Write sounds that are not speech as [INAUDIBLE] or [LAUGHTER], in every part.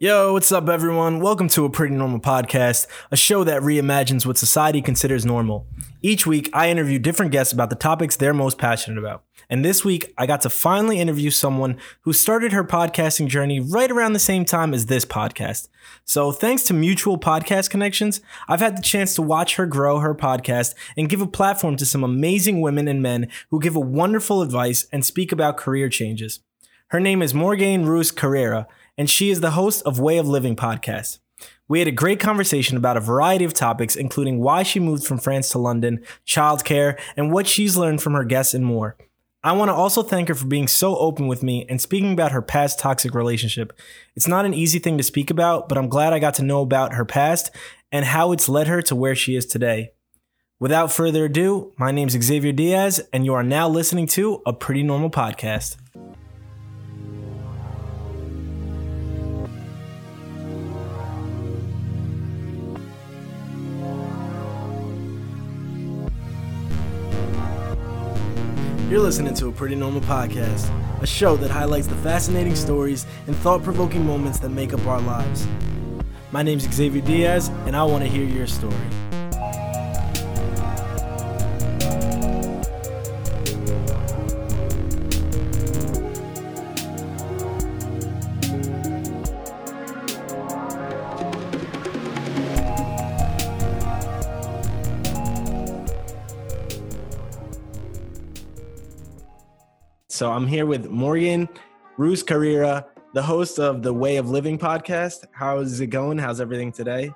Yo, what's up, everyone? Welcome to a Pretty Normal Podcast, a show that reimagines what society considers normal. Each week, I interview different guests about the topics they're most passionate about. And this week, I got to finally interview someone who started her podcasting journey right around the same time as this podcast. So, thanks to mutual podcast connections, I've had the chance to watch her grow her podcast and give a platform to some amazing women and men who give a wonderful advice and speak about career changes. Her name is Morgane Roos-Carreira and she is the host of Way of Living podcast. We had a great conversation about a variety of topics, including why she moved from France to London, childcare, and what she's learned from her guests and more. I want to also thank her for being so open with me and speaking about her past toxic relationship. It's not an easy thing to speak about, but I'm glad I got to know about her past and how it's led her to where she is today. Without further ado, my name is Xavier Diaz, and you are now listening to a Pretty Normal Podcast. You're listening to a Pretty Normal Podcast, a show that highlights the fascinating stories and thought provoking moments that make up our lives. My name's Xavier Diaz, and I want to hear your story. So I'm here with Morgan Ruiz Carrera, the host of the Way of Living podcast. How is it going? How's everything today?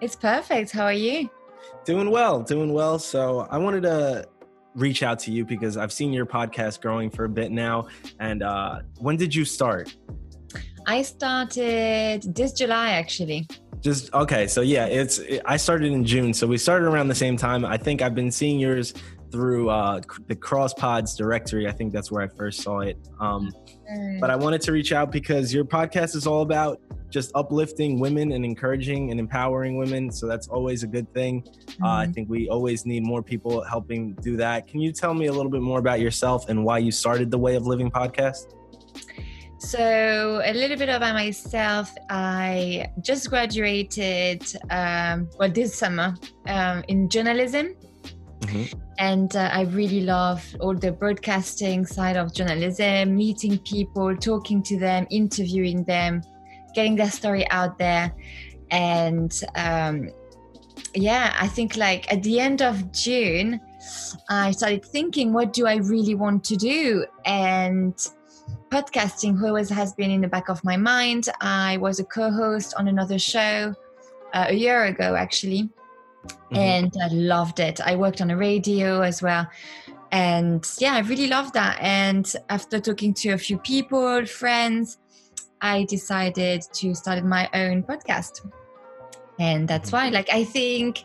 It's perfect. How are you? Doing well, doing well. So I wanted to reach out to you because I've seen your podcast growing for a bit now. And uh, when did you start? I started this July actually. Just okay, so yeah, it's I started in June, so we started around the same time. I think I've been seeing yours through uh, the CrossPods directory. I think that's where I first saw it. Um, but I wanted to reach out because your podcast is all about just uplifting women and encouraging and empowering women. So that's always a good thing. Mm-hmm. Uh, I mm-hmm. think we always need more people helping do that. Can you tell me a little bit more about yourself and why you started the Way of Living podcast? So, a little bit about myself. I just graduated, um, well, this summer um, in journalism. Mm-hmm. And uh, I really love all the broadcasting side of journalism, meeting people, talking to them, interviewing them, getting their story out there. And um, yeah, I think like at the end of June, I started thinking, what do I really want to do? And podcasting always has been in the back of my mind. I was a co host on another show uh, a year ago, actually mm-hmm. and I loved it. I worked on a radio as well. And yeah, I really loved that. And after talking to a few people, friends, I decided to start my own podcast. And that's why, like, I think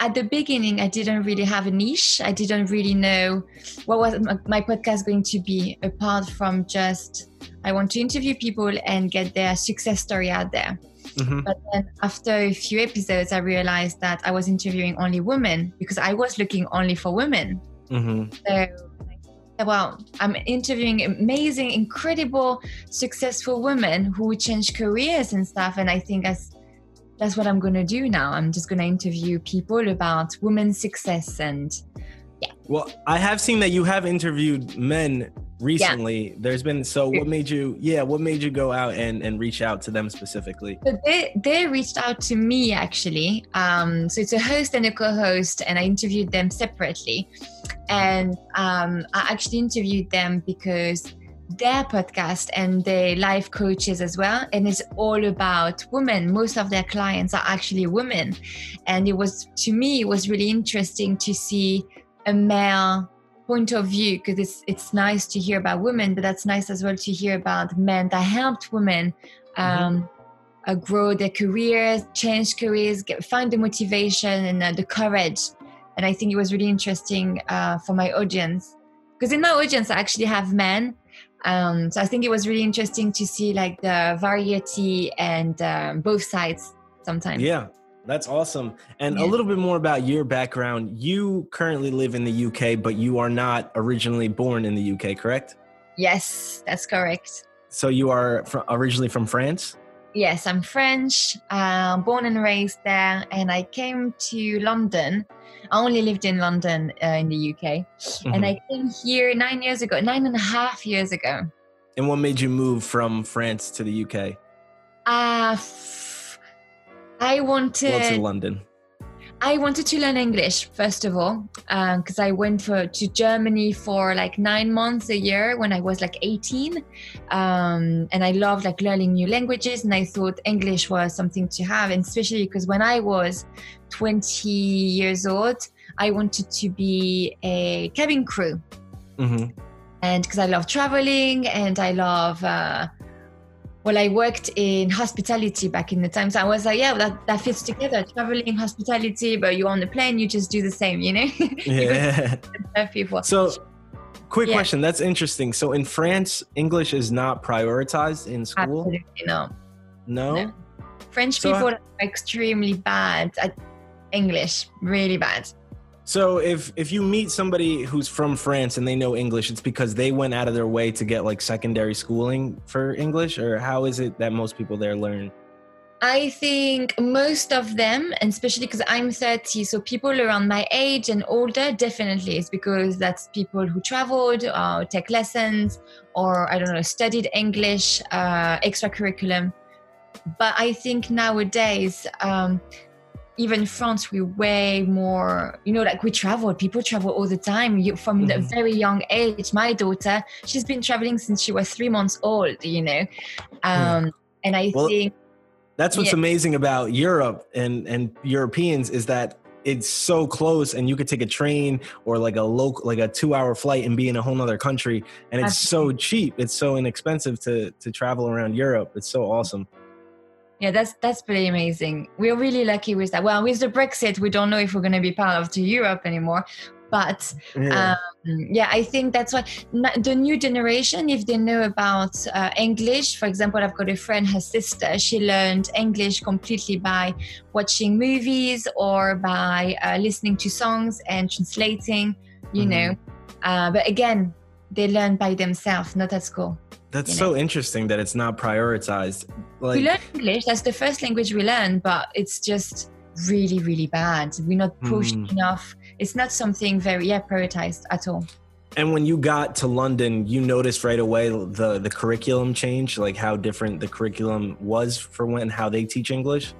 at the beginning, I didn't really have a niche. I didn't really know what was my podcast going to be, apart from just I want to interview people and get their success story out there. Mm-hmm. But then after a few episodes, I realized that I was interviewing only women because I was looking only for women. Mm-hmm. So, well, I'm interviewing amazing, incredible, successful women who change careers and stuff. And I think that's that's what I'm going to do now. I'm just going to interview people about women's success and yeah. Well, I have seen that you have interviewed men recently yeah. there's been so what made you yeah what made you go out and and reach out to them specifically? So they they reached out to me actually. Um so it's a host and a co-host and i interviewed them separately. And um i actually interviewed them because their podcast and their life coaches as well. And it's all about women. Most of their clients are actually women. And it was to me it was really interesting to see a male point of view because it's it's nice to hear about women but that's nice as well to hear about men that helped women mm-hmm. um, mm-hmm. uh, grow their careers change careers get, find the motivation and uh, the courage and i think it was really interesting uh, for my audience because in my audience i actually have men um, so i think it was really interesting to see like the variety and um, both sides sometimes yeah that's awesome. And yeah. a little bit more about your background. You currently live in the UK, but you are not originally born in the UK, correct? Yes, that's correct. So you are originally from France? Yes, I'm French, uh, born and raised there, and I came to London. I only lived in London uh, in the UK, mm-hmm. and I came here nine years ago, nine and a half years ago. And what made you move from France to the UK? Uh, I wanted. Well, to London. I wanted to learn English first of all, because um, I went for, to Germany for like nine months a year when I was like 18, um, and I loved like learning new languages. And I thought English was something to have, and especially because when I was 20 years old, I wanted to be a cabin crew, mm-hmm. and because I love traveling and I love. Uh, well, I worked in hospitality back in the time. So I was like, yeah, that, that fits together. Traveling, hospitality, but you're on the plane, you just do the same, you know? [LAUGHS] Yeah. people. [LAUGHS] So, quick yeah. question. That's interesting. So in France, English is not prioritized in school? Absolutely no. No? no. French so people are extremely bad at English, really bad. So if if you meet somebody who's from France and they know English, it's because they went out of their way to get like secondary schooling for English, or how is it that most people there learn? I think most of them, and especially because I'm 30, so people around my age and older, definitely is because that's people who traveled, or take lessons, or I don't know, studied English, uh, extra curriculum. But I think nowadays, um, even France, we're way more, you know, like we travel, people travel all the time you, from mm-hmm. a very young age. My daughter, she's been traveling since she was three months old, you know. Um. And I well, think that's what's yeah. amazing about Europe and, and Europeans is that it's so close and you could take a train or like a local like a two hour flight and be in a whole nother country and it's Absolutely. so cheap it's so inexpensive to to travel around europe it's so awesome yeah, that's that's pretty amazing. We're really lucky with that. Well, with the Brexit, we don't know if we're going to be part of the Europe anymore. But yeah. Um, yeah, I think that's why the new generation, if they know about uh, English, for example, I've got a friend, her sister, she learned English completely by watching movies or by uh, listening to songs and translating, you mm-hmm. know. Uh, but again, they learn by themselves, not at school. That's so know? interesting that it's not prioritized. Like, we learn English. That's the first language we learn, but it's just really, really bad. We're not pushed mm. enough. It's not something very yeah prioritized at all. And when you got to London, you noticed right away the the curriculum change, like how different the curriculum was for when how they teach English.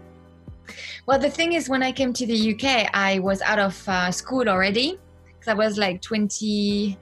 Well, the thing is, when I came to the UK, I was out of uh, school already because I was like 20,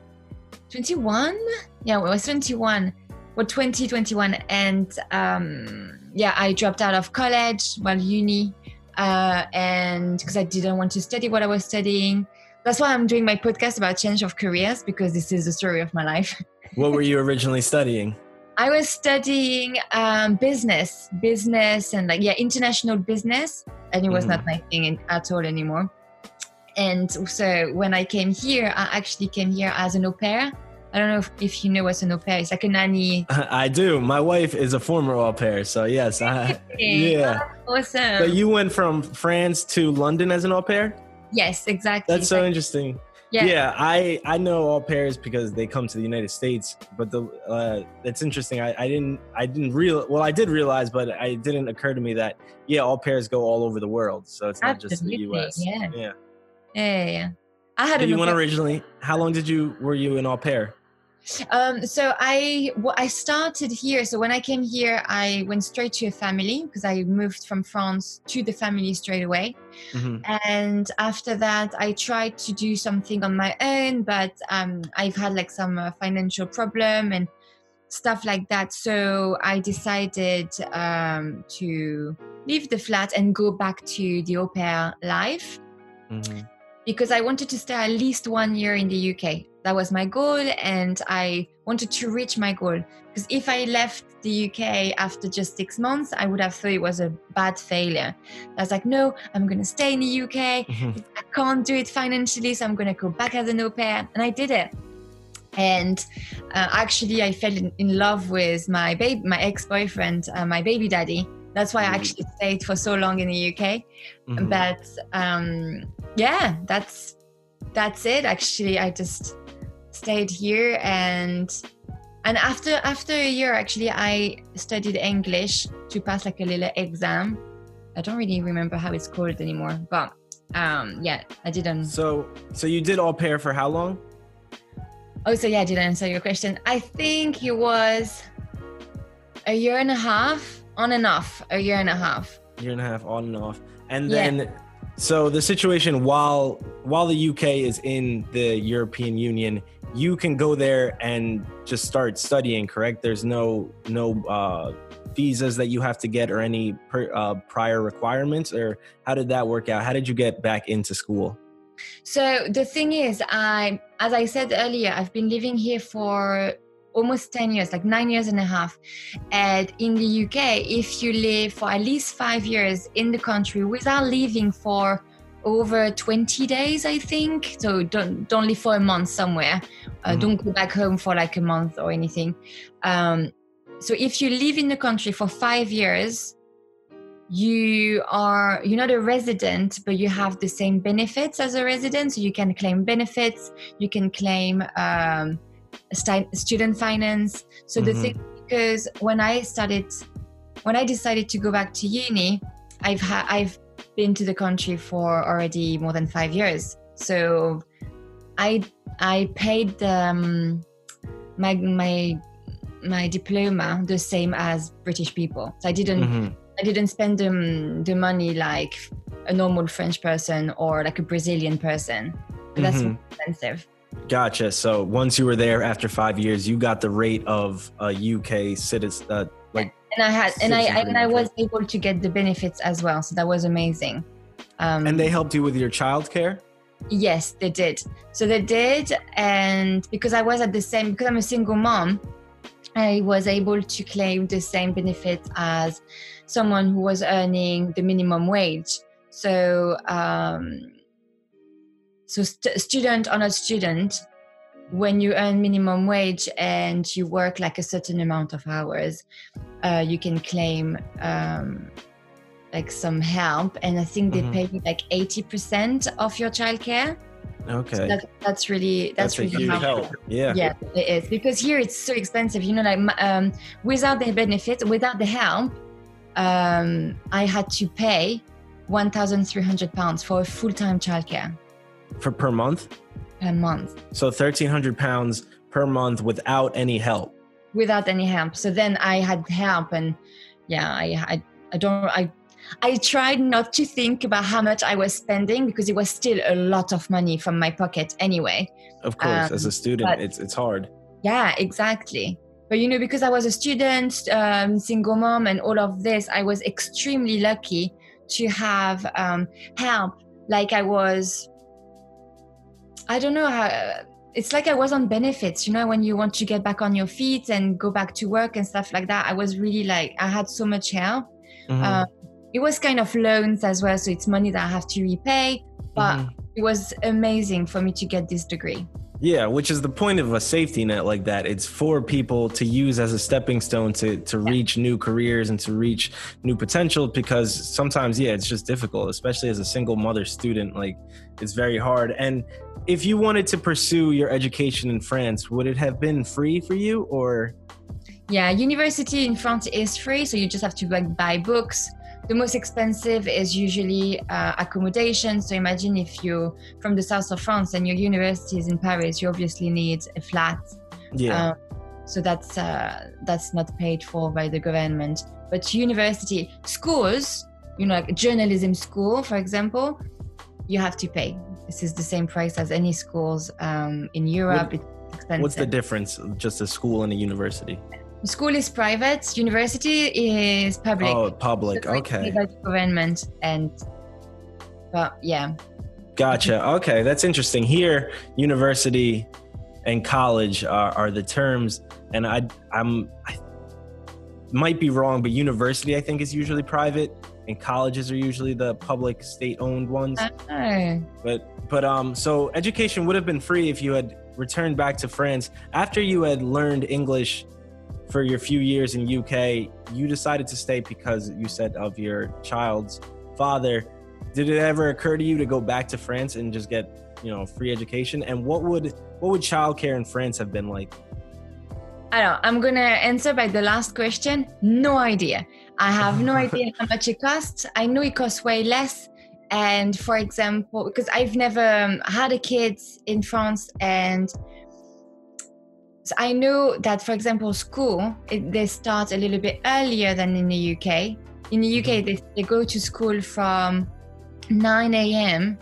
21. Yeah, I was 21 well 2021 and um, yeah i dropped out of college well uni uh, and because i didn't want to study what i was studying. That's why i'm doing my podcast about change of careers because this is the story of my life. [LAUGHS] What were you originally studying? I was studying um, business business and like yeah international business and it was mm. not my thing in, at all anymore. And so when i came here i actually came here as an au pair I don't know if, if you know what's an au pair. It's like a nanny. [LAUGHS] I do. My wife is a former au pair, so yes, I, [LAUGHS] yeah. awesome. So you went from France to London as an au pair. Yes, exactly. That's so interesting. Yeah. yeah, I I know au pairs because they come to the United States, but the uh, it's interesting. I, I didn't I didn't real well I did realize, but it didn't occur to me that yeah, au pairs go all over the world, so it's not Absolutely. just the U.S. Yeah, yeah, yeah. yeah. I had. Did you went originally? How long did you were you in au pair? Um, so I I started here. So when I came here, I went straight to a family because I moved from France to the family straight away. Mm-hmm. And after that, I tried to do something on my own, but um, I've had like some uh, financial problem and stuff like that. So I decided um, to leave the flat and go back to the au pair life. Mm-hmm. Because I wanted to stay at least one year in the UK that was my goal and i wanted to reach my goal. Because if i left the uk after just six months i would have thought it was a bad failure. I was like no i'm going to stay in the uk mm-hmm. i can't do it financially so i'm going to go back as an au pair. And i did it. And uh, actually i fell in, in, love with my baby my ex-boyfriend uh, my baby daddy. That's why i mm-hmm. actually stayed for so long in the uk mm-hmm. but um, yeah that's that's it. Actually i just stayed here and and after after a year actually i studied english to pass like a little exam. I don't really remember how it's called anymore but um yeah i didn't. So so you did all pair for how long? Oh so yeah i didn't answer your question. I think it was a year and a half on and off a year and a half. Year and a half on and off. And then yeah. So the situation while while the uk is in the european union you can go there and just start studying correct? There's no no uh, visas that you have to get or any per, uh, prior requirements or how did that work out? How did you get back into school? So the thing is i as i said earlier i've been living here for almost 10 years like nine years and a half. And in the uk if you live for at least five years in the country without leaving for over 20 days i think so don't don't live for a month somewhere. Uh, mm. don't go back home for like a month or anything. Um, so if you live in the country for five years you are you're not a resident but you have the same benefits as a resident. So you can claim benefits you can claim um, st- student finance so mm-hmm. the thing because when i started when i decided to go back to uni i've had i've been to the country for already more than five years. So I I paid um, my my my diploma the same as British people. So I didn't mm-hmm. I didn't spend the, the money like a normal French person or like a Brazilian person. That's mm-hmm. expensive. Gotcha. So once you were there after five years, you got the rate of a UK citizen, uh, like and I had and I, I and I was able to get the benefits as well. So that was amazing. Um, and they helped you with your childcare. Yes, they did. So they did, and because I was at the same, because I'm a single mom, I was able to claim the same benefits as someone who was earning the minimum wage. So, um, so st- student or not student, when you earn minimum wage and you work like a certain amount of hours, uh, you can claim um, like some help. And I think they mm-hmm. pay you like eighty percent of your childcare. Okay, so that, that's really that's, that's really help. Yeah, yeah, it is because here it's so expensive. You know, like um, without the benefit, without the help, um, I had to pay one thousand three hundred pounds for a full time childcare. For per month per month. So 1,300 pounds per month without any help. Without any help. So then I had help, and yeah, I I, I don't I I tried not to think about how much I was spending because it was still a lot of money from my pocket anyway. Of course, um, as a um, student, but, it's it's hard. Yeah, exactly. But you know, because I was a student, um, single mom, and all of this, I was extremely lucky to have um, help. Like I was I don't know how it's like I was on benefits, you know, when you want to get back on your feet and go back to work and stuff like that. I was really like, I had so much help. Mm-hmm. Um, it was kind of loans as well, so it's money that I have to repay, but mm-hmm. it was amazing for me to get this degree. Yeah, which is the point of a safety net like that. It's for people to use as a stepping stone to to yeah. reach new careers and to reach new potential because sometimes yeah, it's just difficult, especially as a single mother student like it's very hard. And if you wanted to pursue your education in France, would it have been free for you or yeah, university in France is free, so you just have to like buy books, the most expensive is usually uh, accommodation. So imagine if you're from the south of France and your university is in Paris, you obviously need a flat. Yeah. Um, so that's uh, that's not paid for by the government. But university schools, you know, like journalism school, for example, you have to pay. This is the same price as any schools um, in Europe. What, what's the difference? Just a school and a university? School is private, university is public. Oh, public. So okay. Government and, but yeah. Gotcha. Okay, that's interesting. Here, university and college are, are the terms, and I I'm I might be wrong, but university I think is usually private, and colleges are usually the public state-owned ones. Oh. But but um, so education would have been free if you had returned back to France after you had learned English for your few years in UK, you decided to stay because you said of your child's father. Did it ever occur to you to go back to France and just get, you know, free education? And what would what would childcare in France have been like? I don't. I'm gonna answer by the last question. No idea. I have no [LAUGHS] idea how much it costs. I know it costs way less. And for example, because I've never um, had a kid in France, and so I know that, for example, school it, they start a little bit earlier than in the UK. In the UK, mm-hmm. they, they go to school from 9 a.m.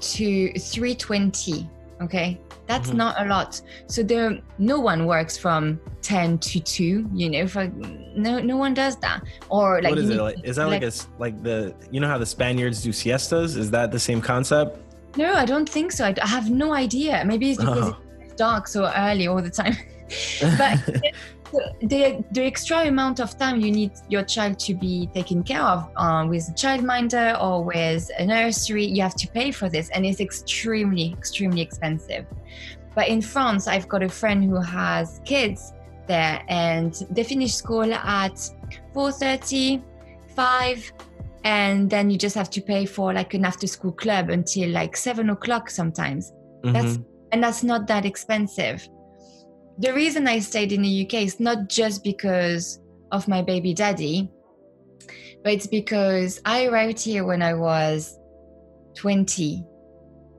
to 3:20. Okay, that's mm-hmm. not a lot. So there, no one works from 10 to 2. You know, for no, no one does that. Or like, what is it like? Is that like, like a like the you know how the Spaniards do siestas? Is that the same concept? No, I don't think so. I, I have no idea. Maybe it's because oh. [LAUGHS] it's dark so early all the time. [LAUGHS] but [LAUGHS] the the extra amount of time you need your child to be taken care of um, with a childminder or with a nursery, you have to pay for this, and it's extremely extremely expensive. But in France, I've got a friend who has kids there, and they finish school at 4:30, 5 and then you just have to pay for like an after school club until like seven o'clock sometimes mm-hmm. that's and that's not that expensive the reason I stayed in the UK is not just because of my baby daddy, but it's because I arrived here when I was 20.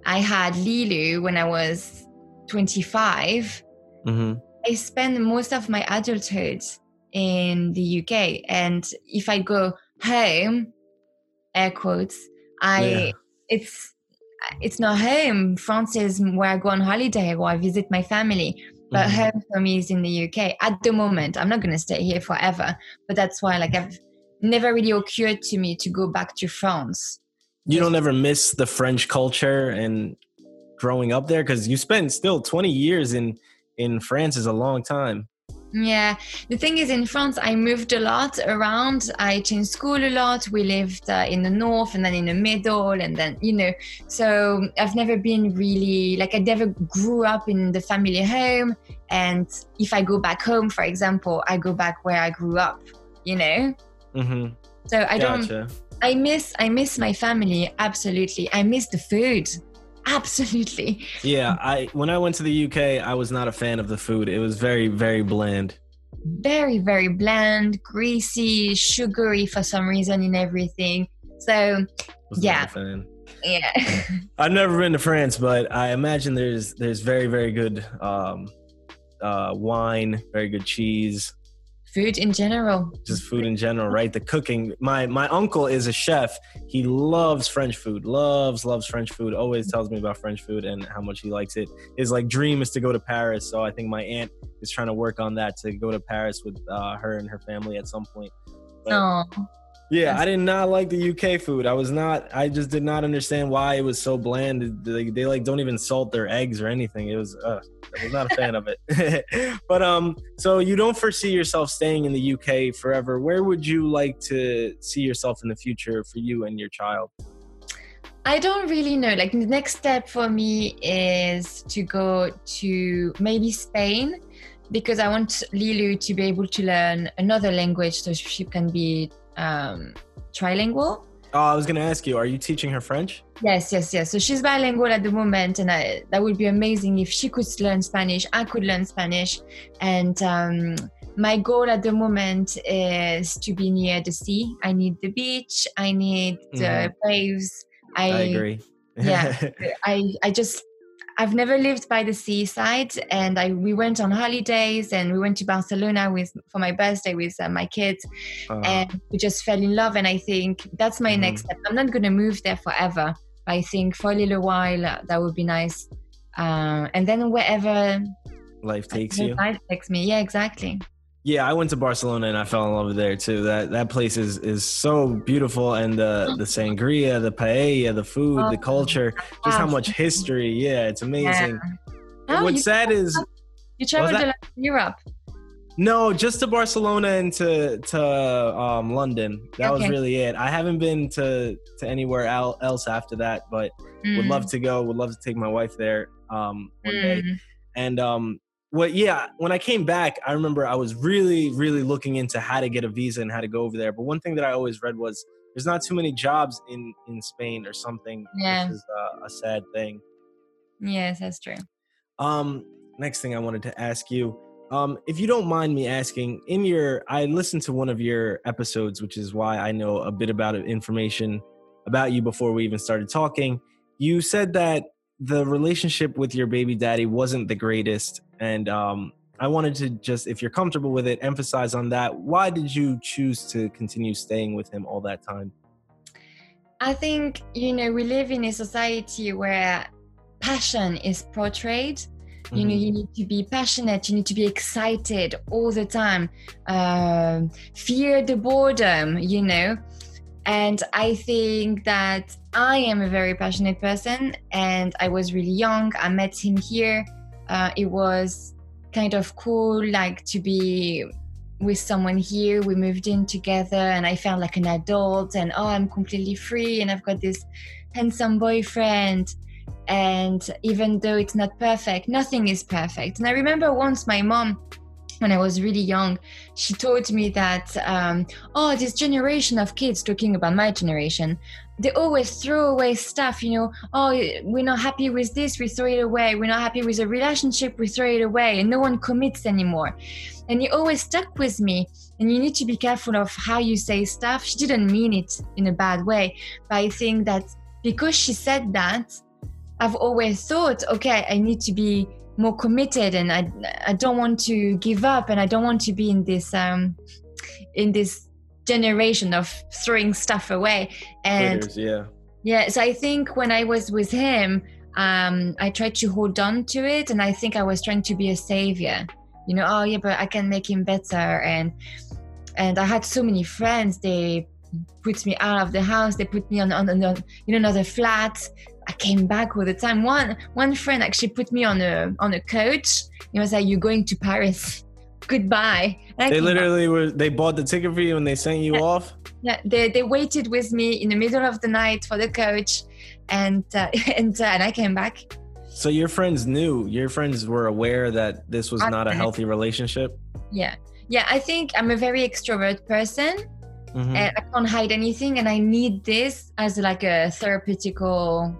I had Lilu when I was 25. Mm-hmm. I spent most of my adulthood in the UK. And if I go home, air quotes, I yeah. it's it's not home. France is where I go on holiday where I visit my family but mm-hmm. home for me is in the UK at the moment. I'm not going to stay here forever, but that's why like I've never really occurred to me to go back to France. You don't ever miss the French culture and growing up there because you spent still 20 years in in France is a long time. Yeah, the thing is, in France, I moved a lot around. I changed school a lot. We lived uh, in the north and then in the middle, and then, you know, so I've never been really like I never grew up in the family home. And if I go back home, for example, I go back where I grew up, you know? Mm-hmm. So I gotcha. don't, I miss, I miss my family. Absolutely. I miss the food. Absolutely. Yeah, I when I went to the UK, I was not a fan of the food. It was very very bland. Very very bland, greasy, sugary for some reason in everything. So, yeah. Yeah. [LAUGHS] I've never been to France, but I imagine there's there's very very good um, uh, wine, very good cheese, food in general. Just food in general right? The cooking. My my uncle is a chef. He loves french food. Loves loves french food. Always tells me about french food and how much he likes it. His like dream is to go to paris so i think my aunt is trying to work on that to go to paris with uh, her and her family at some point. But, yeah, I did not like the UK food. I was not. I just did not understand why it was so bland. They, they like don't even salt their eggs or anything. It was. Uh, I was not a fan of it. [LAUGHS] but um, so you don't foresee yourself staying in the UK forever. Where would you like to see yourself in the future for you and your child? I don't really know. Like the next step for me is to go to maybe Spain because I want Lilu to be able to learn another language so she can be um, trilingual. Oh, I was going to ask you, are you teaching her French? Yes, yes, yes. So she's bilingual at the moment, and I, that would be amazing if she could learn Spanish. I could learn Spanish, and um, my goal at the moment is to be near the sea. I need the beach. I need the mm. waves. I, I agree. yeah, [LAUGHS] I I just I've never lived by the seaside, and I we went on holidays and we went to Barcelona with for my birthday with uh, my kids, uh, and we just fell in love. And I think that's my mm. next step. I'm not gonna move there forever, I think for a little while uh, that would be nice. Uh, and then wherever life takes you, life takes me. Yeah, exactly. Yeah, I went to Barcelona and I fell in love with there too. That that place is is so beautiful, and the the sangria, the paella, the food, oh, the culture, just how much history. Yeah, it's amazing. Yeah. Oh, What's sad is you traveled to Europe. No, just to Barcelona and to to um, London. That okay. was really it. I haven't been to to anywhere else after that, but mm. would love mm. to go. Would love to take my wife there um, one mm. day. And um, well, yeah, when I came back, I remember I was really, really looking into how to get a visa and how to go over there. But one thing that I always read was there's not too many jobs in in Spain or something. Yeah, which is uh, a sad thing. Yes, that's true. Um, next thing I wanted to ask you Um, if you don't mind me asking, in your, I listened to one of your episodes, which is why I know a bit about information about you before we even started talking. You said that the relationship with your baby daddy wasn't the greatest, and um, I wanted to just, if you're comfortable with it, emphasize on that. Why did you choose to continue staying with him all that time? I think, you know, we live in a society where passion is portrayed. Mm-hmm. You know, mm-hmm. you need to be passionate, you need to be excited all the time, uh, fear the boredom, you know. And I think that I am a very passionate person, and I was really young. I met him here. Uh, it was kind of cool like to be with someone here. We moved in together and i felt like an adult and oh i'm completely free and i've got this handsome boyfriend. And even though it's not perfect nothing is perfect. And i remember once my mom when I was really young, she told me that, um, oh, this generation of kids, talking about my generation, they always throw away stuff, you know, oh, we're not happy with this, we throw it away. We're not happy with a relationship, we throw it away. And no one commits anymore. And you always stuck with me. And you need to be careful of how you say stuff. She didn't mean it in a bad way. But I think that because she said that, I've always thought, okay, I need to be more committed and I, I don't want to give up and I don't want to be in this um in this generation of throwing stuff away and yeah yeah so I think when I was with him um I tried to hold on to it and I think I was trying to be a savior you know oh yeah but I can make him better and and I had so many friends they put me out of the house they put me on on, on in another flat I came back all the time. One one friend actually put me on a on a coach. He was like, "You're going to Paris. Goodbye." They literally were. They bought the ticket for you and they sent you yeah. off. Yeah, they they waited with me in the middle of the night for the coach, and uh, [LAUGHS] and uh, and I came back. So your friends knew. Your friends were aware that this was not a healthy relationship. Yeah, yeah. I think I'm a very extrovert person. Mm-hmm. and I can't hide anything, and I need this as like a therapeutical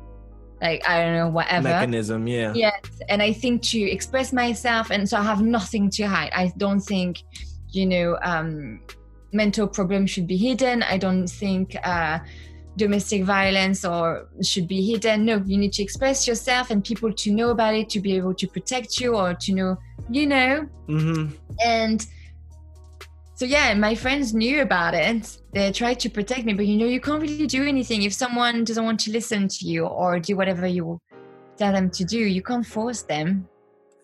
like I don't know whatever mechanism. Yeah. Yes, and I think to express myself, and so I have nothing to hide. I don't think, you know, um, mental problems should be hidden. I don't think. Uh, domestic violence or should be hidden no you need to express yourself and people to know about it to be able to protect you or to know you know mm-hmm. and so yeah my friends knew about it. They tried to protect me but you know you can't really do anything. If someone doesn't want to listen to you or do whatever you tell them to do you can't force them.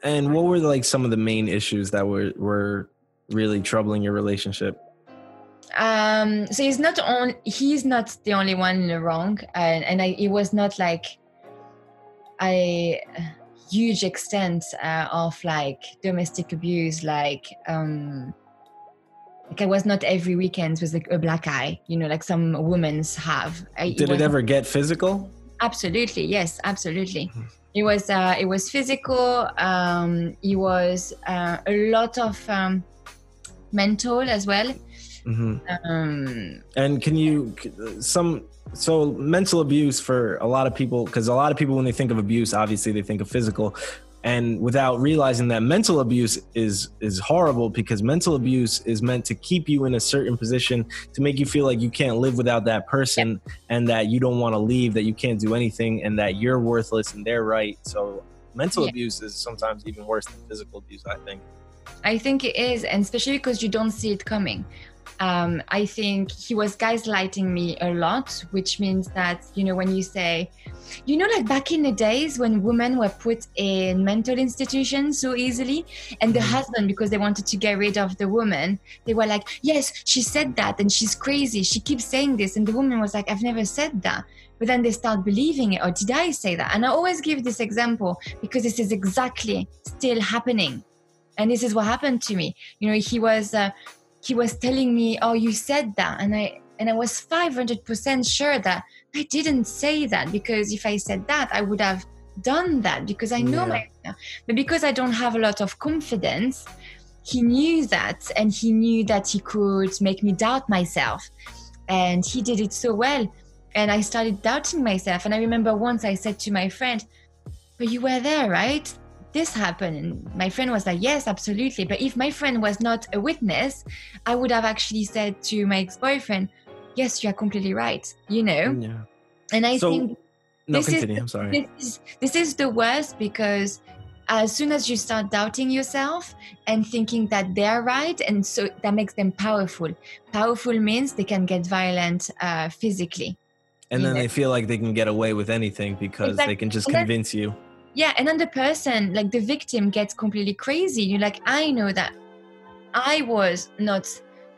And what were like some of the main issues that were were really troubling your relationship? Um so he's not on he's not the only one in the wrong and and I, it was not like a huge extent uh, of like domestic abuse like um like I was not every weekend with like a black eye, you know, like some women's have. I, Did it, it ever get physical? Absolutely, yes, absolutely. Mm-hmm. It was uh, it was physical. Um, it was uh, a lot of um, mental as well. Mm-hmm. Um, and can you some so mental abuse for a lot of people because a lot of people when they think of abuse obviously they think of physical and without realizing that mental abuse is is horrible because mental abuse is meant to keep you in a certain position to make you feel like you can't live without that person yep. and that you don't want to leave that you can't do anything and that you're worthless and they're right. So mental abuse is sometimes even worse than physical abuse i think. I think it is and especially because you don't see it coming um, I think he was gaslighting me a lot, which means that, you know, when you say, you know, like back in the days when women were put in mental institutions so easily, and the mm-hmm. husband, because they wanted to get rid of the woman, they were like, yes, she said that and she's crazy. She keeps saying this. And the woman was like, I've never said that. But then they start believing it. Or did I say that? And I always give this example because this is exactly still happening and this is what happened to me you know he was uh, he was telling me, "Oh, you said that," and I and I was 500% sure that I didn't say that because if I said that, I would have done that because I know yeah. my. But because I don't have a lot of confidence, he knew that, and he knew that he could make me doubt myself, and he did it so well. And I started doubting myself. And I remember once I said to my friend, "But you were there, right? This happened and my friend was like yes absolutely but if my friend was not a witness i would have actually said to my ex-boyfriend yes you're completely right you know yeah. and i so, think no, this continue. Is, I'm sorry. This is, this is the worst because as soon as you start doubting yourself and thinking that they're right and so that makes them powerful powerful means they can get violent uh, physically and then know? they feel like they can get away with anything because exactly. they can just convince you yeah and then the person like the victim gets completely crazy. You're like i know that i was not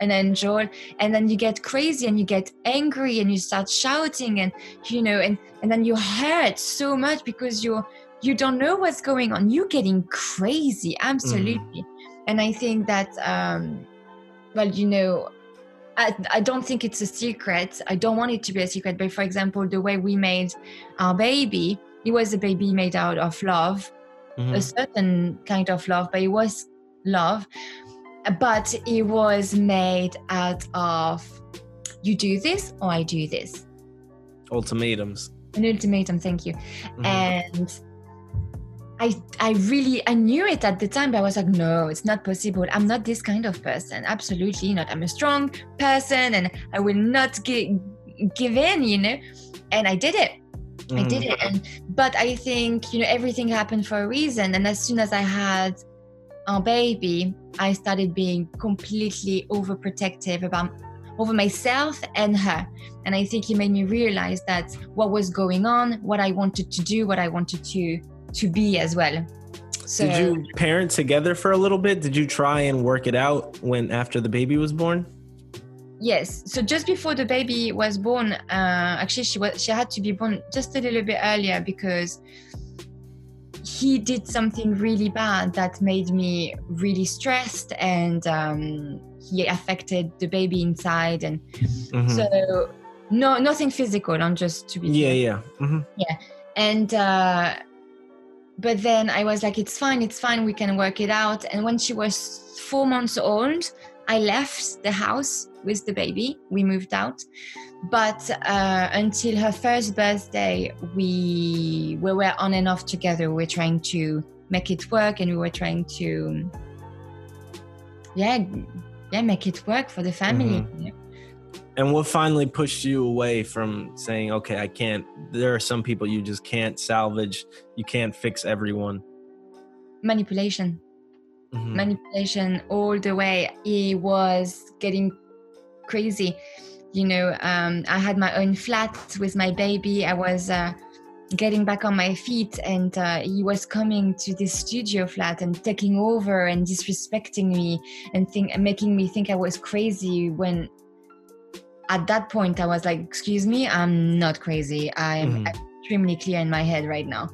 an angel. And then you get crazy and you get angry and you start shouting and you know and and then you hurt so much because you're you don't know what's going on. You're getting crazy absolutely. Mm. and i think that um well you know I, I don't think it's a secret. I don't want it to be a secret but for example the way we made our baby it was a baby made out of love mm-hmm. a certain kind of love but it was love but it was made out of you do this or i do this ultimatums an ultimatum thank you mm-hmm. and I, I really I knew it at the time, but I was like, no, it's not possible. I'm not this kind of person. Absolutely not. I'm a strong person and I will not give give in, you know. And I did it. Mm. I did it. And but I think, you know, everything happened for a reason. And as soon as I had our baby, I started being completely overprotective about over myself and her. And I think it made me realize that what was going on, what I wanted to do, what I wanted to to be as well. So, Did you parent together for a little bit? Did you try and work it out when after the baby was born? Yes. So just before the baby was born, uh, actually she was she had to be born just a little bit earlier because he did something really bad that made me really stressed and um, he affected the baby inside and mm-hmm. so no nothing physical i'm just to be yeah yeah mm-hmm. yeah and uh, but then I was like, it's fine, it's fine, we can work it out. And when she was four months old, I left the house with the baby. We moved out. But uh, until her first birthday, we, we were on and off together. We were trying to make it work and we were trying to, yeah, yeah, make it work for the family. Mm-hmm. And what finally pushed you away from saying, okay, I can't, there are some people you just can't salvage, you can't fix everyone? Manipulation. Mm-hmm. Manipulation all the way. He was getting crazy. You know, um, I had my own flat with my baby. I was uh, getting back on my feet, and uh, he was coming to this studio flat and taking over and disrespecting me and think, making me think I was crazy when at that point i was like excuse me i'm not crazy i'm mm. extremely clear in my head right now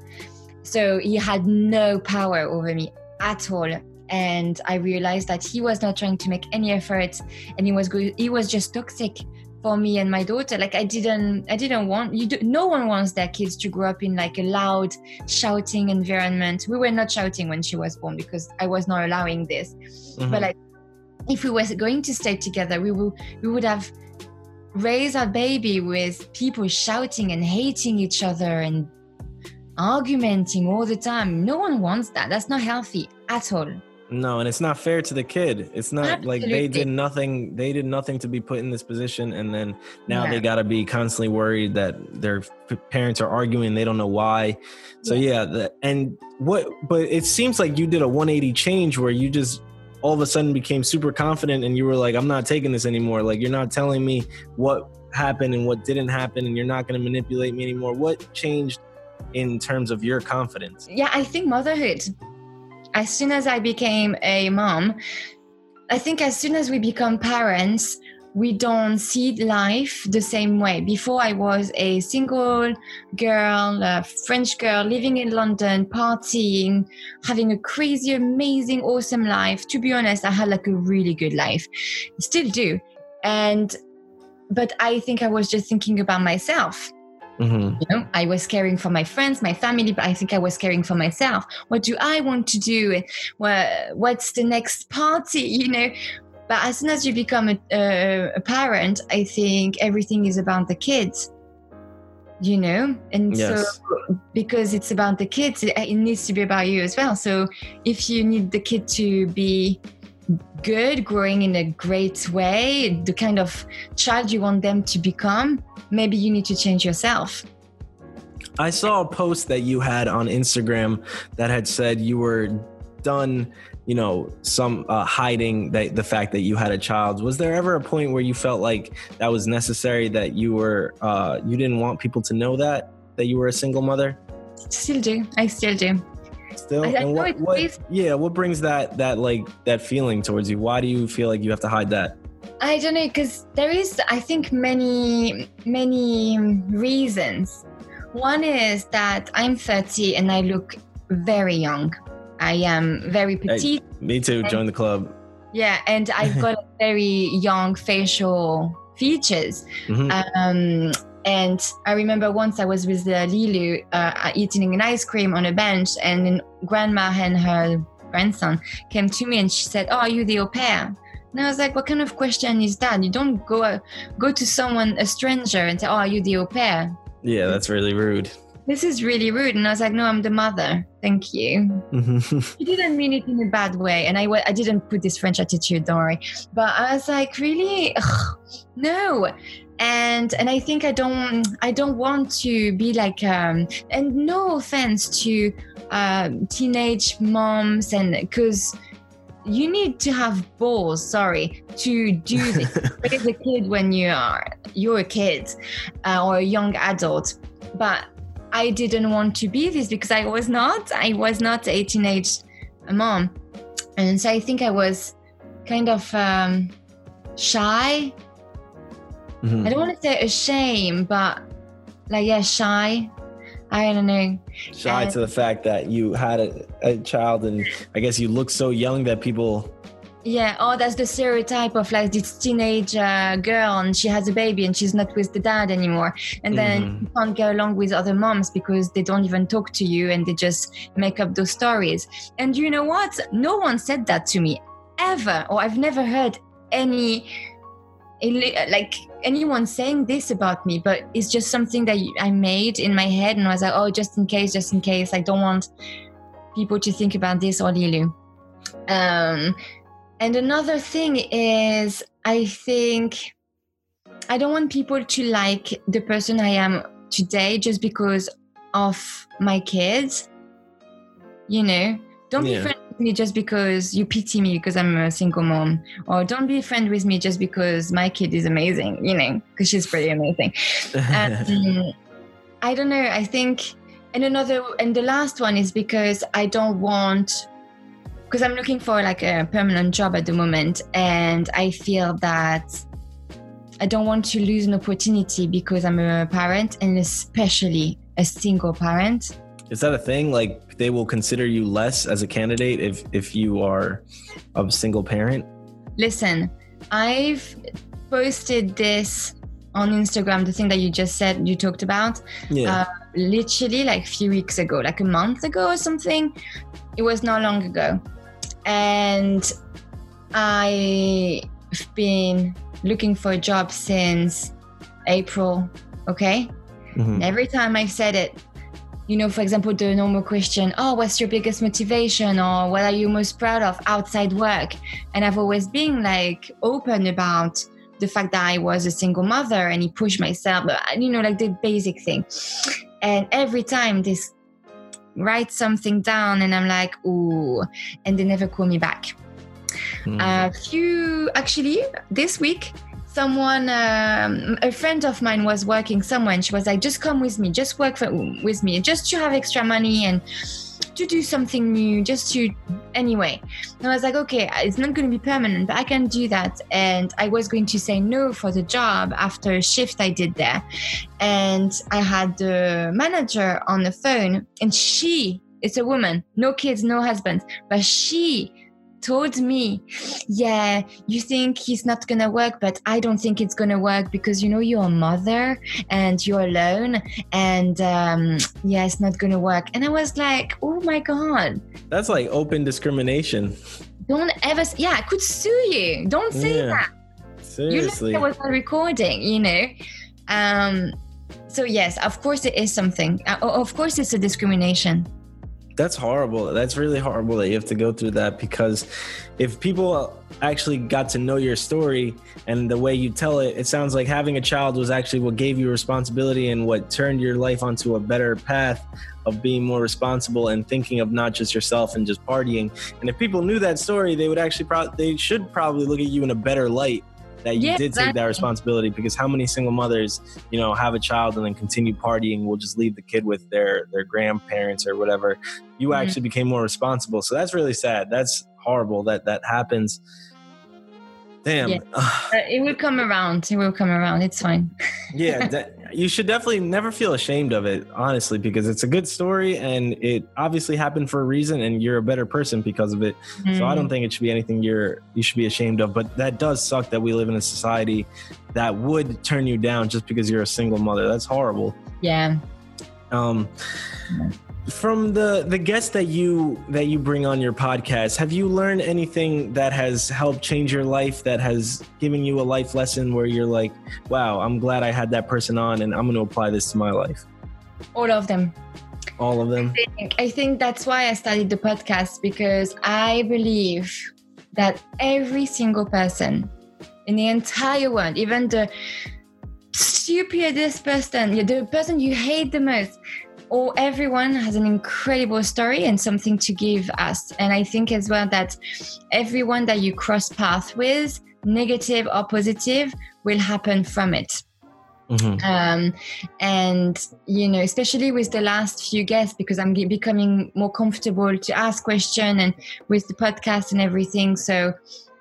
so he had no power over me at all and i realized that he was not trying to make any effort and he was good he was just toxic for me and my daughter like i didn't i didn't want you do, no one wants their kids to grow up in like a loud shouting environment we were not shouting when she was born because i was not allowing this mm-hmm. but like if we were going to stay together we would we would have raise our baby with people shouting and hating each other and argumenting all the time. No one wants that. That's not healthy at all. No, and it's not fair to the kid. It's not Absolutely. like they did nothing. They did nothing to be put in this position, and then now they got to be constantly worried that their parents are arguing. They don't know why. So yeah, yeah the, and what? But it seems like you did a 180 change where you just all of a sudden became super confident and you were like i'm not taking this anymore like you're not telling me what happened and what didn't happen and you're not going to manipulate me anymore what changed in terms of your confidence yeah i think motherhood as soon as i became a mom i think as soon as we become parents we don't see life the same way. Before, I was a single girl, a French girl living in London, partying, having a crazy, amazing, awesome life. To be honest, I had like a really good life, still do. And, but I think I was just thinking about myself. Mm-hmm. You know, I was caring for my friends, my family, but I think I was caring for myself. What do I want to do? what's the next party? You know, but as soon as you become a, a, a parent, I think everything is about the kids. you know and Yes. so because it's about the kids it, it needs to be about you as well so if you need the kid to be good growing in a great way the kind of child you want them to become maybe you need to change yourself I saw a post that you had on Instagram that had said you were done, you know, some uh, hiding that the fact that you had a child. Was there ever a point where you felt like that was necessary that you were uh, you didn't want people to know that that you were a single mother? still do i still do Still, I- I and what, what yeah, what brings that that like that feeling towards you? Why do you feel like you have to hide that? I don't know because there is, I think, many many reasons. One is that I'm 30 and I look very young. I am very petite. Me too. Join the club. Yeah, and I've [LAUGHS] got very young facial features. Mhm. Um, and I remember once I was with uh, Lilu uh, eating an ice cream on a bench, and then grandma and her grandson came to me and she said, "Oh, are you the au pair?" And I was like, "What kind of question is that? You don't go uh, go to someone, a stranger, and say, "Oh, are you the au pair?" Yeah, that's really rude. This is really rude. And I was like, "No, I'm the mother. Thank you." Mhm. [LAUGHS] She didn't mean it in a bad way, and I I didn't put this French attitude. Don't worry, but I was like, really, Ugh, no, and and I think I don't I don't want to be like um and no offense to um, teenage moms and because you need to have balls sorry to do [LAUGHS] this. Raise a kid when you are you're a kid uh, or a young adult. But i didn't want to be this because i was not i was not a teenage mom. And so i think i was kind of um, shy Mhm. i don't want to say ashamed but like yeah shy i don't know shy And- to the fact that you had a, a child and I guess you look so young that people Yeah, oh, that's the stereotype of like this teenage uh, girl and she has a baby and she's not with the dad anymore. And then Mhm. you can't get along with other moms because they don't even talk to you and they just make up those stories. And you know what? No one said that to me ever, or I've never heard any like anyone saying this about me but it's just something that i made in my head and i was like oh just in case just in case i don't want people to think about this or lilu um and another thing is, I think I don't want people to like the person I am today just because of my kids. You know, don't Yeah. be friends me just because you pity me because I'm a single mom, or don't be a friend with me just because my kid is amazing. You know, because she's pretty amazing. [LAUGHS] Um, I don't know. I think, and another, and the last one is because I don't want, because I'm looking for like a permanent job at the moment, and I feel that I don't want to lose an opportunity because I'm a parent, and especially a single parent. Is that a thing? Like they will consider you less as a candidate if if you are a single parent? Listen, I've posted this on Instagram, the thing that you just said, you talked about. Yeah. Uh, literally like a few weeks ago, like a month ago or something. It was not long ago. And I've been looking for a job since April. Okay. Mhm. Every time I've said it, you know, for example, the normal question, oh, what's your biggest motivation or what are you most proud of outside work? And I've always been like open about the fact that I was a single mother and he pushed myself, but, you know, like the basic thing. And every time this write something down and I'm like, ooh, and they never call me back. Mhm. A few, actually, this week, someone, um, a friend of mine was working somewhere and she was like, just come with me, just work for, with me, just to have extra money and to do something new, just to, anyway. And I was like, okay, it's not going to be permanent, but I can do that. And I was going to say no for the job after a shift I did there. And I had the manager on the phone and she, it's a woman, no kids, no husband, but she told me, Yeah, you think he's not gonna work, but I don't think it's gonna work because you know you're a mother and you're alone, and um, yeah, it's not gonna work. And I was like, Oh my god, That's like open discrimination. don't ever, yeah, I could sue you. Don't say Yeah. that. You Seriously. know I was not recording, you know. Um, so yes, of course it is something. Uh, of course, it's a discrimination. That's horrible. That's really horrible that you have to go through that because if people actually got to know your story and the way you tell it, it sounds like having a child was actually what gave you responsibility and what turned your life onto a better path of being more responsible and thinking of not just yourself and just partying. And if people knew that story, they would actually probably they should probably look at you in a better light that you yeah, did exactly. take that responsibility because how many single mothers you know have a child and then continue partying will just leave the kid with their their grandparents or whatever. You mm-hmm. actually became more responsible. So that's really sad. That's horrible that that happens. Damn. Yeah. [SIGHS] uh, it will come around. It will come around. It's fine. Yeah [LAUGHS] that, you should definitely never feel ashamed of it, honestly, because it's a good story and it obviously happened for a reason and you're a better person because of it. Mm. So I don't mm. think it should be anything you're you should be ashamed of. But that does suck that we live in a society that would turn you down just because you're a single mother. That's horrible. Yeah. Um from the the guests that you that you bring on your podcast have you learned anything that has helped change your life that has given you a life lesson where you're like wow i'm glad i had that person on and i'm going to apply this to my life all of them. All of them? I think, I think that's why i started the podcast because i believe that every single person in the entire world even the stupidest person the person you hate the most all everyone has an incredible story and something to give us and i think as well that everyone that you cross path with negative or positive will happen from it Mm-hmm. Um, and you know, especially with the last few guests, because I'm becoming more comfortable to ask questions and with the podcast and everything. So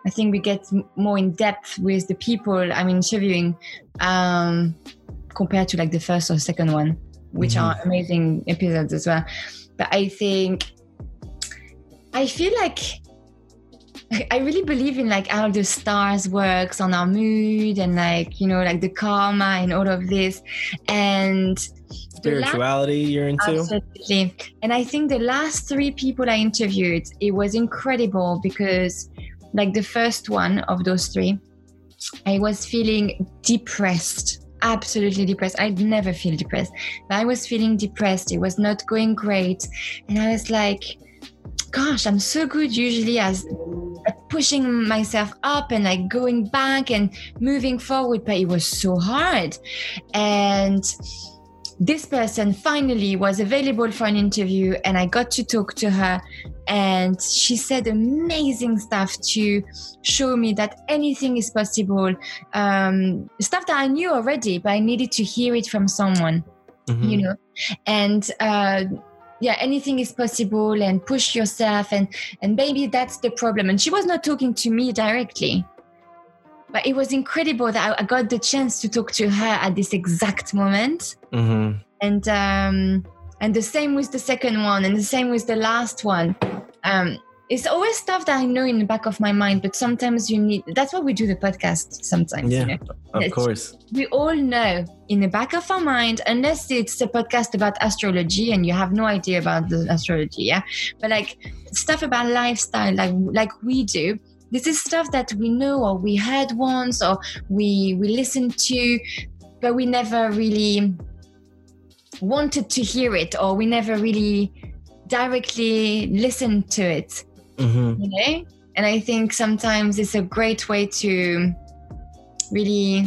I think we get more in depth with the people I'm interviewing um, compared to like the first or second one which mm-hmm. are amazing episodes as well. But I think I feel like I really believe in like how the stars works on our mood and like you know like the karma and all of this and spirituality last, you're into absolutely and I think the last three people I interviewed it was incredible because like the first one of those three I was feeling depressed absolutely depressed. I'd never feel depressed. But I was feeling depressed. It was not going great. And I was like, gosh, I'm so good usually as pushing myself up and like going back and moving forward, but it was so hard. And this person finally was available for an interview and I got to talk to her. And she said amazing stuff to show me that anything is possible. Um, stuff that I knew already but I needed to hear it from someone mm-hmm. you know? And uh, yeah anything is possible and push yourself and and maybe that's the problem. And she was not talking to me directly but it was incredible that I, got the chance to talk to her at this exact moment. Mm-hmm. And um, and the same with the second one, and the same with the last one. Um, it's always stuff that I know in the back of my mind, but sometimes you need. That's why we do the podcast. Sometimes, yeah, you know? of it's, course. We all know in the back of our mind, unless it's a podcast about astrology and you have no idea about the astrology, yeah. But like stuff about lifestyle, like like we do, this is stuff that we know or we heard once or we we listened to but we never really wanted to hear it or we never really directly listened to it mm-hmm. you know and i think sometimes it's a great way to really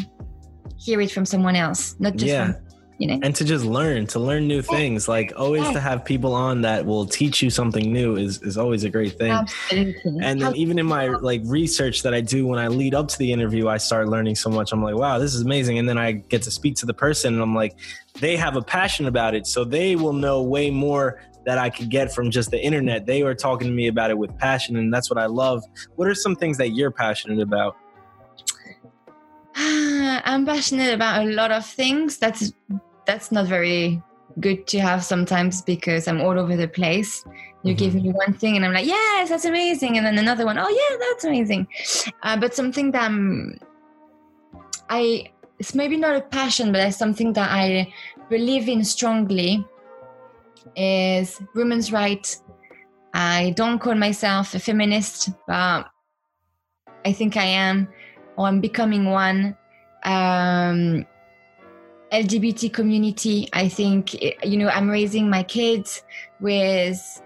hear it from someone else not just yeah. from you know and to just learn to learn new things like always to have people on that will teach you something new is is always a great thing Absolutely. and then even in my like research that i do when i lead up to the interview i start learning so much i'm like wow this is amazing and then i get to speak to the person and i'm like they have a passion about it so they will know way more that I could get from just the internet. They were talking to me about it with passion, and that's what I love. What are some things that you're passionate about? [SIGHS] I'm passionate about a lot of things. That's that's not very good to have sometimes because I'm all over the place. You mm-hmm. give me one thing and I'm like, yes, that's amazing. And then another one, oh, yeah, that's amazing. Uh, but something that I'm, I, it's maybe not a passion, but it's something that I believe in strongly is women's rights. I don't call myself a feminist, but I think I am, or I'm becoming one. Um, LGBT community. I think you know I'm raising my kids with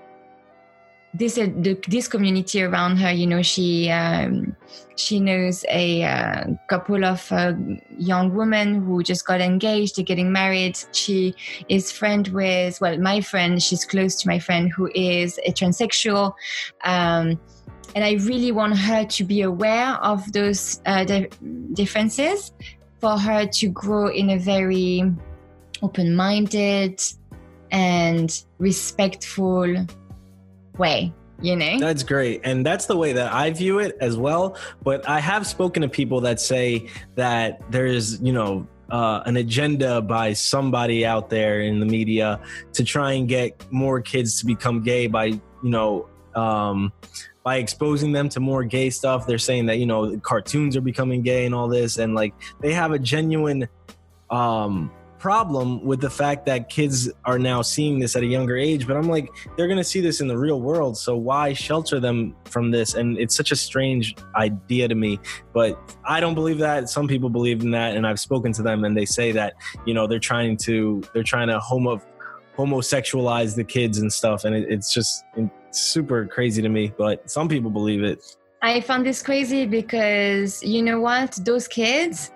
this uh, this community around her. You know, she um, she knows a uh, couple of uh, young women who just got engaged. They're getting married. She is friend with well, my friend. She's close to my friend who is a transsexual. Um, and I really want her to be aware of those uh, differences for her to grow in a very open minded and respectful way you know? That's great. And that's the way that i view it as well. But i have spoken to people that say that there's you know uh, an agenda by somebody out there in the media to try and get more kids to become gay by you know um, by exposing them to more gay stuff. They're saying that, you know, cartoons are becoming gay and all this. And like they have a genuine um, problem with the fact that kids are now seeing this at a younger age. But I'm like, they're going to see this in the real world. So why shelter them from this? And it's such a strange idea to me. But I don't believe that. Some people believe in that. And I've spoken to them and they say that, you know, they're trying to, they're trying to homo homosexualize the kids and stuff and it, it's just super crazy to me, but some people believe it. I found this crazy because you know what? Those kids,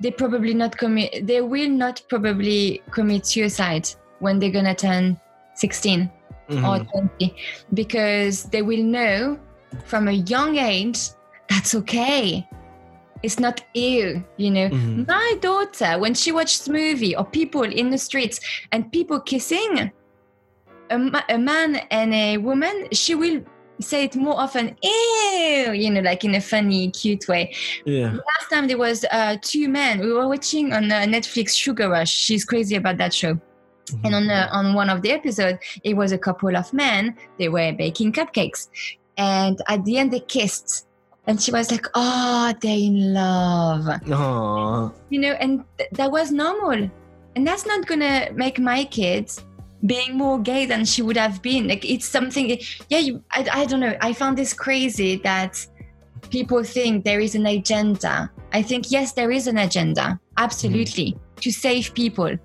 they probably not commit. They will not probably commit suicide when they're gonna turn 16 mm-hmm. or 20 because they will know from a young age that's okay. It's not ill, you know. Mm-hmm. My daughter, when she watches movie or people in the streets and people kissing, a, a man and a woman, she will say it more often, ew, you know, like in a funny, cute way. Yeah. Last time there was uh, two men. We were watching on uh, Netflix Sugar Rush. She's crazy about that show. Mm-hmm. And on uh, on one of the episodes, it was a couple of men. They were baking cupcakes, and at the end they kissed. And she was like, "Oh, they're in love." Aww. You know, and th- that was normal. And that's not gonna make my kids being more gay than she would have been. Like it's something, yeah, you, I, I don't know. I found this crazy that people think there is an agenda. I think, yes, there is an agenda, absolutely, mm to save people,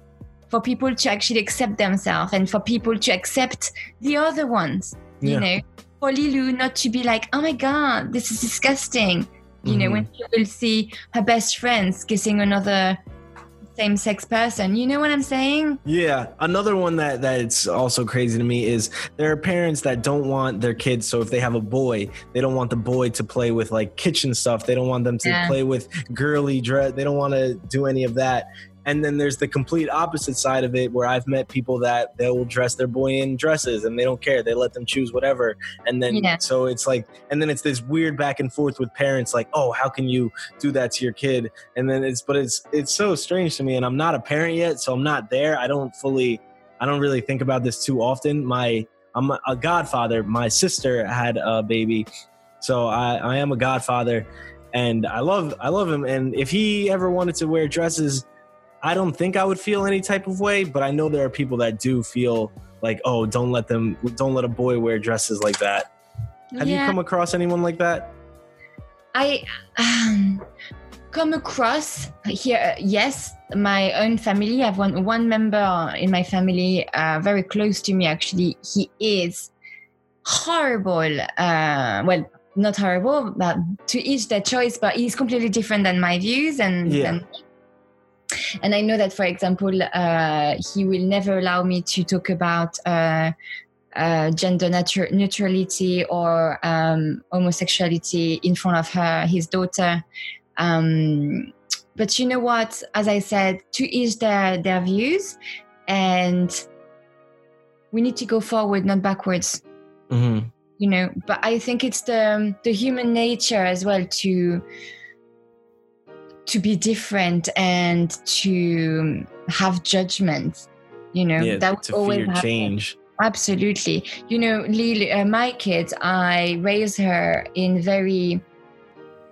for people to actually accept themselves and for people to accept the other ones, yeah. you know, for Lilu not to be like, oh my God, this is disgusting. You mm-hmm. know, when she will see her best friends kissing another same sex person. You know what I'm saying? Yeah. Another one that that's also crazy to me is there are parents that don't want their kids. So if they have a boy, they don't want the boy to play with like kitchen stuff. They don't want them to yeah. play with girly dress. They don't want to do any of that. And then there's the complete opposite side of it where I've met people that they will dress their boy in dresses and they don't care. They let them choose whatever. And then yeah. so it's like and then it's this weird back and forth with parents like, "Oh, how can you do that to your kid?" And then it's but it's it's so strange to me and I'm not a parent yet, so I'm not there. I don't fully I don't really think about this too often. My I'm a godfather. My sister had a baby. So I I am a godfather and I love I love him and if he ever wanted to wear dresses I don't think I would feel any type of way, but I know there are people that do feel like, oh, don't let them, don't let a boy wear dresses like that. Have yeah. you come across anyone like that? I um, come across here, yes, my own family. I have one one member in my family, uh, very close to me. Actually, he is horrible. Uh, well, not horrible, but to each their choice. But he's completely different than my views and. Yeah. and and I know that, for example, uh, he will never allow me to talk about uh, uh, gender natu- neutrality or um, homosexuality in front of her, his daughter. Um, but you know what? As I said, to each their their views, and we need to go forward, not backwards. Mm-hmm. You know, but I think it's the the human nature as well to to be different and to have judgment you know yeah, that to always fear change. Absolutely. You know Lilu, uh, my kids i raise her in very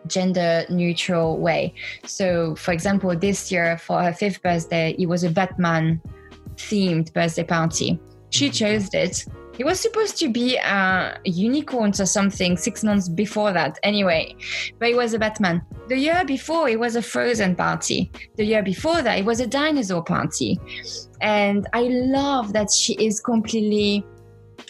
gender neutral way. So for example this year for her fifth birthday it was a batman themed birthday party. She mm-hmm. chose it He was supposed to be a unicorn or something six months before that, anyway. But he was a Batman. The year before, it was a Frozen party. The year before that, it was a dinosaur party. And I love that she is completely.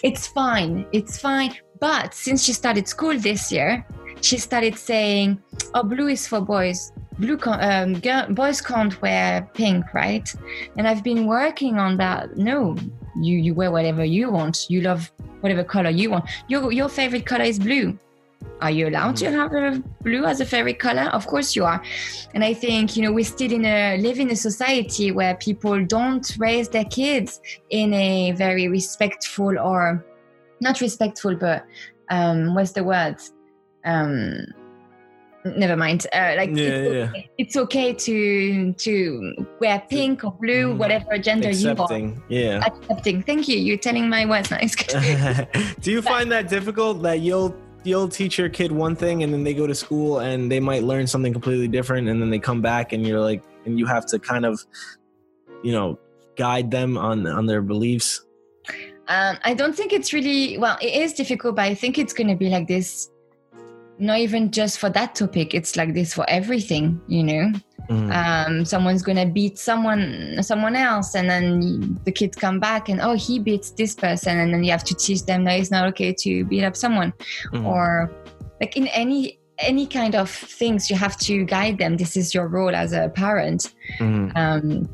It's fine. It's fine. But since she started school this year, she started saying, "Oh, blue is for boys. Blue um, girl, boys can't wear pink, right?" And I've been working on that. No, you you wear whatever you want. You love whatever color you want. Your your favorite color is blue. Are you allowed to have a blue as a favorite color? Of course you are. And I think you know we still in a live in a society where people don't raise their kids in a very respectful or not respectful, but um, what's the word? um never mind. Uh, like yeah, it's, yeah. okay. it's okay to to wear pink or blue mm. whatever gender accepting, you are yeah. Accepting. Thank you. You're telling my words nice [LAUGHS] [LAUGHS] do you find that difficult that you'll you'll teach your kid one thing and then they go to school and they might learn something completely different and then they come back and you're like and you have to kind of you know guide them on on their beliefs? Um, i don't think it's really well it is difficult but i think it's going to be like this not even just for that topic it's like this for everything you know mm. um, someone's gonna beat someone someone else and then the kids come back and oh he beats this person and then you have to teach them that it's not okay to beat up someone mm. or like in any any kind of things you have to guide them this is your role as a parent mm. um,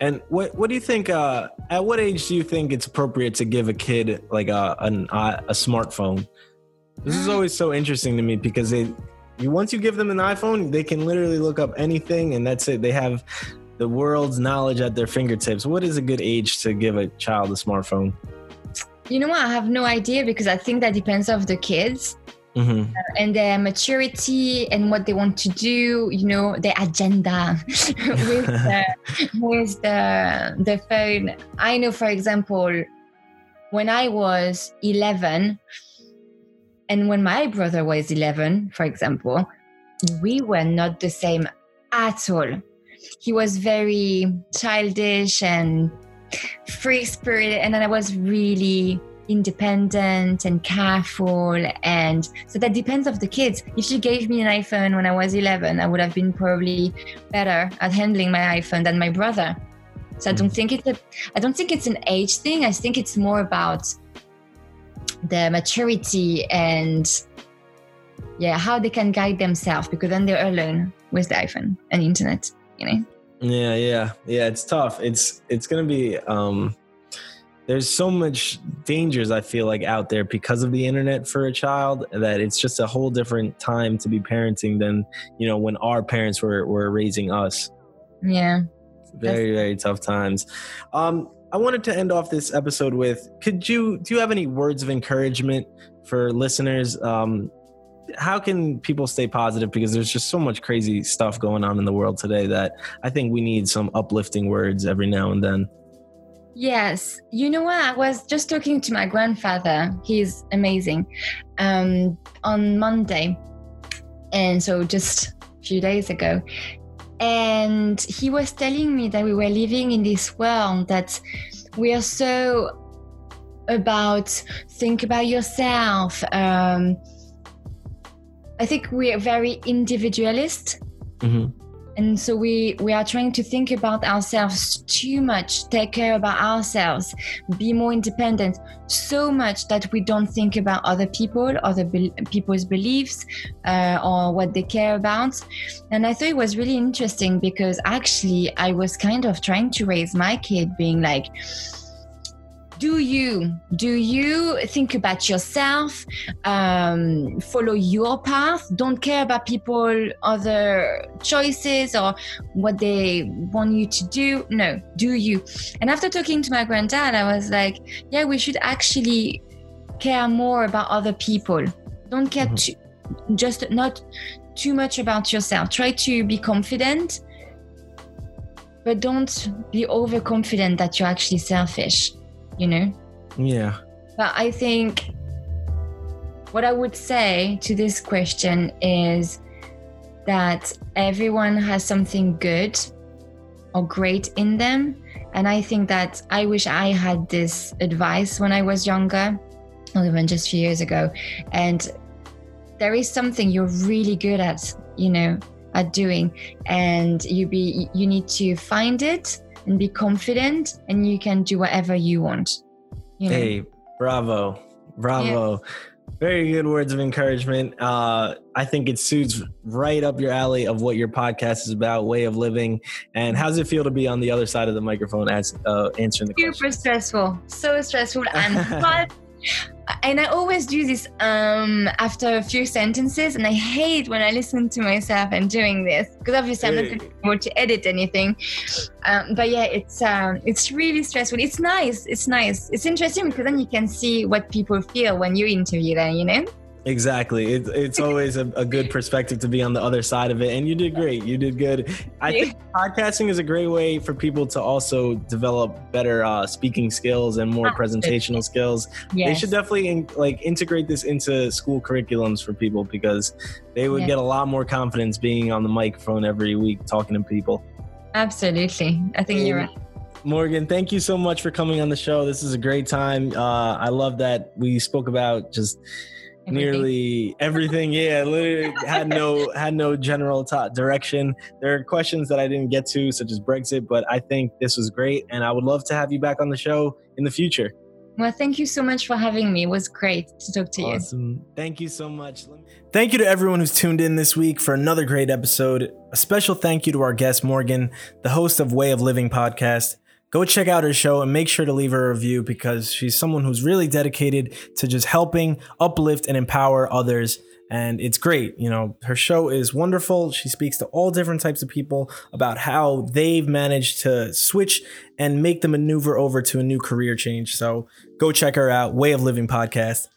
and what what do you think? Uh, at what age do you think it's appropriate to give a kid like a an, a smartphone? This is always so interesting to me because they, you once you give them an iPhone, they can literally look up anything, and that's it. They have the world's knowledge at their fingertips. What is a good age to give a child a smartphone? You know what? I have no idea because I think that depends of the kids. Mm-hmm. Uh, and their maturity and what they want to do, you know, their agenda [LAUGHS] with, the, [LAUGHS] with the, the phone. I know, for example, when I was 11, and when my brother was 11, for example, we were not the same at all. He was very childish and free spirited, and then I was really independent and careful and so that depends of the kids if you gave me an iphone when i was 11 i would have been probably better at handling my iphone than my brother so i don't mm. think it's a i don't think it's an age thing i think it's more about the maturity and yeah how they can guide themselves because then they're alone with the iphone and internet you know? Yeah yeah yeah it's tough. It's it's gonna be um there's so much dangers i feel like out there because of the internet for a child that it's just a whole different time to be parenting than you know when our parents were were raising us. Yeah. Very very tough times. Um I wanted to end off this episode with could you do you have any words of encouragement for listeners? Um, how can people stay positive because there's just so much crazy stuff going on in the world today that I think we need some uplifting words every now and then. Yes. You know what? I was just talking to my grandfather. He's amazing. Um, on Monday. And so just a few days ago and he was telling me that we were living in this world that we are so about think about yourself um, i think we are very individualist. Mm-hmm and so we we are trying to think about ourselves too much take care about ourselves be more independent so much that we don't think about other people other be- people's beliefs uh, or what they care about. And i thought it was really interesting because actually i was kind of trying to raise my kid being like do you do you think about yourself um, follow your path don't care about people other choices or what they want you to do? No do you? And after talking to my granddad i was like yeah we should actually care more about other people. Don't care mm-hmm. too, just not too much about yourself. Try to be confident but don't be overconfident that you're actually selfish you know? Yeah. But I think what I would say to this question is that everyone has something good or great in them. and I think that I wish I had this advice when I was younger, or even just a few years ago. And there is something you're really good at, you know, at doing, and you be you need to find it and be confident, and you can do whatever you want. You know? Hey, bravo, bravo. Yeah. Very good words of encouragement. Uh, I think it suits right up your alley of what your podcast is about, way of living. And how does it feel to be on the other side of the microphone as, uh, answering the Super question? stressful, so stressful, and [LAUGHS] and I always do this um, after a few sentences, and I hate when I listen to myself and doing this because obviously I'm not going to be able to edit anything. Um, but yeah, it's um, it's really stressful. It's nice. It's nice. It's interesting because then you can see what people feel when you interview them. You know. Exactly. It, it's always a, a, good perspective to be on the other side of it. And you did great. You did good. I think [LAUGHS] podcasting is a great way for people to also develop better uh, speaking skills and more presentational skills. Yes. They should definitely in, like integrate this into school curriculums for people because they would get a lot more confidence being on the microphone every week talking to people. Absolutely. I think and, you're right. Morgane, thank you so much for coming on the show. This is a great time. Uh, I love that we spoke about just. [LAUGHS] nearly everything. Yeah, literally had no had no general direction. There are questions that I didn't get to, such as Brexit, but I think this was great, and I would love to have you back on the show in the future. Well, thank you so much for having me. It was great to talk to awesome. you. Awesome. Thank you so much. Thank you to everyone who's tuned in this week for another great episode. A special thank you to our guest, Morgane, the host of Way of Living podcast go check out her show and make sure to leave her a review because she's someone who's really dedicated to just helping uplift and empower others. And it's great you know her show is wonderful. She speaks to all different types of people about how they've managed to switch and make the maneuver over to a new career change. So go check her out way of living podcast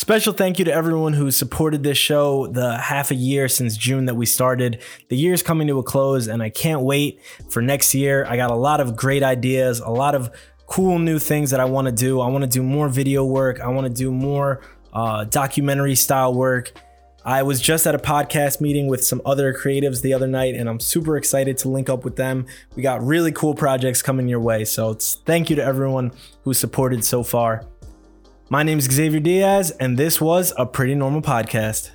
Special thank you to everyone who supported this show the half a year since June that we started. The year is coming to a close, and I can't wait for next year. I got a lot of great ideas, a lot of cool new things that I want to do. I want to do more video work, I want to do more uh, documentary style work. I was just at a podcast meeting with some other creatives the other night, and I'm super excited to link up with them. We got really cool projects coming your way. So, thank you to everyone who supported so far. My name is Xavier Diaz, and this was a Pretty Normal Podcast.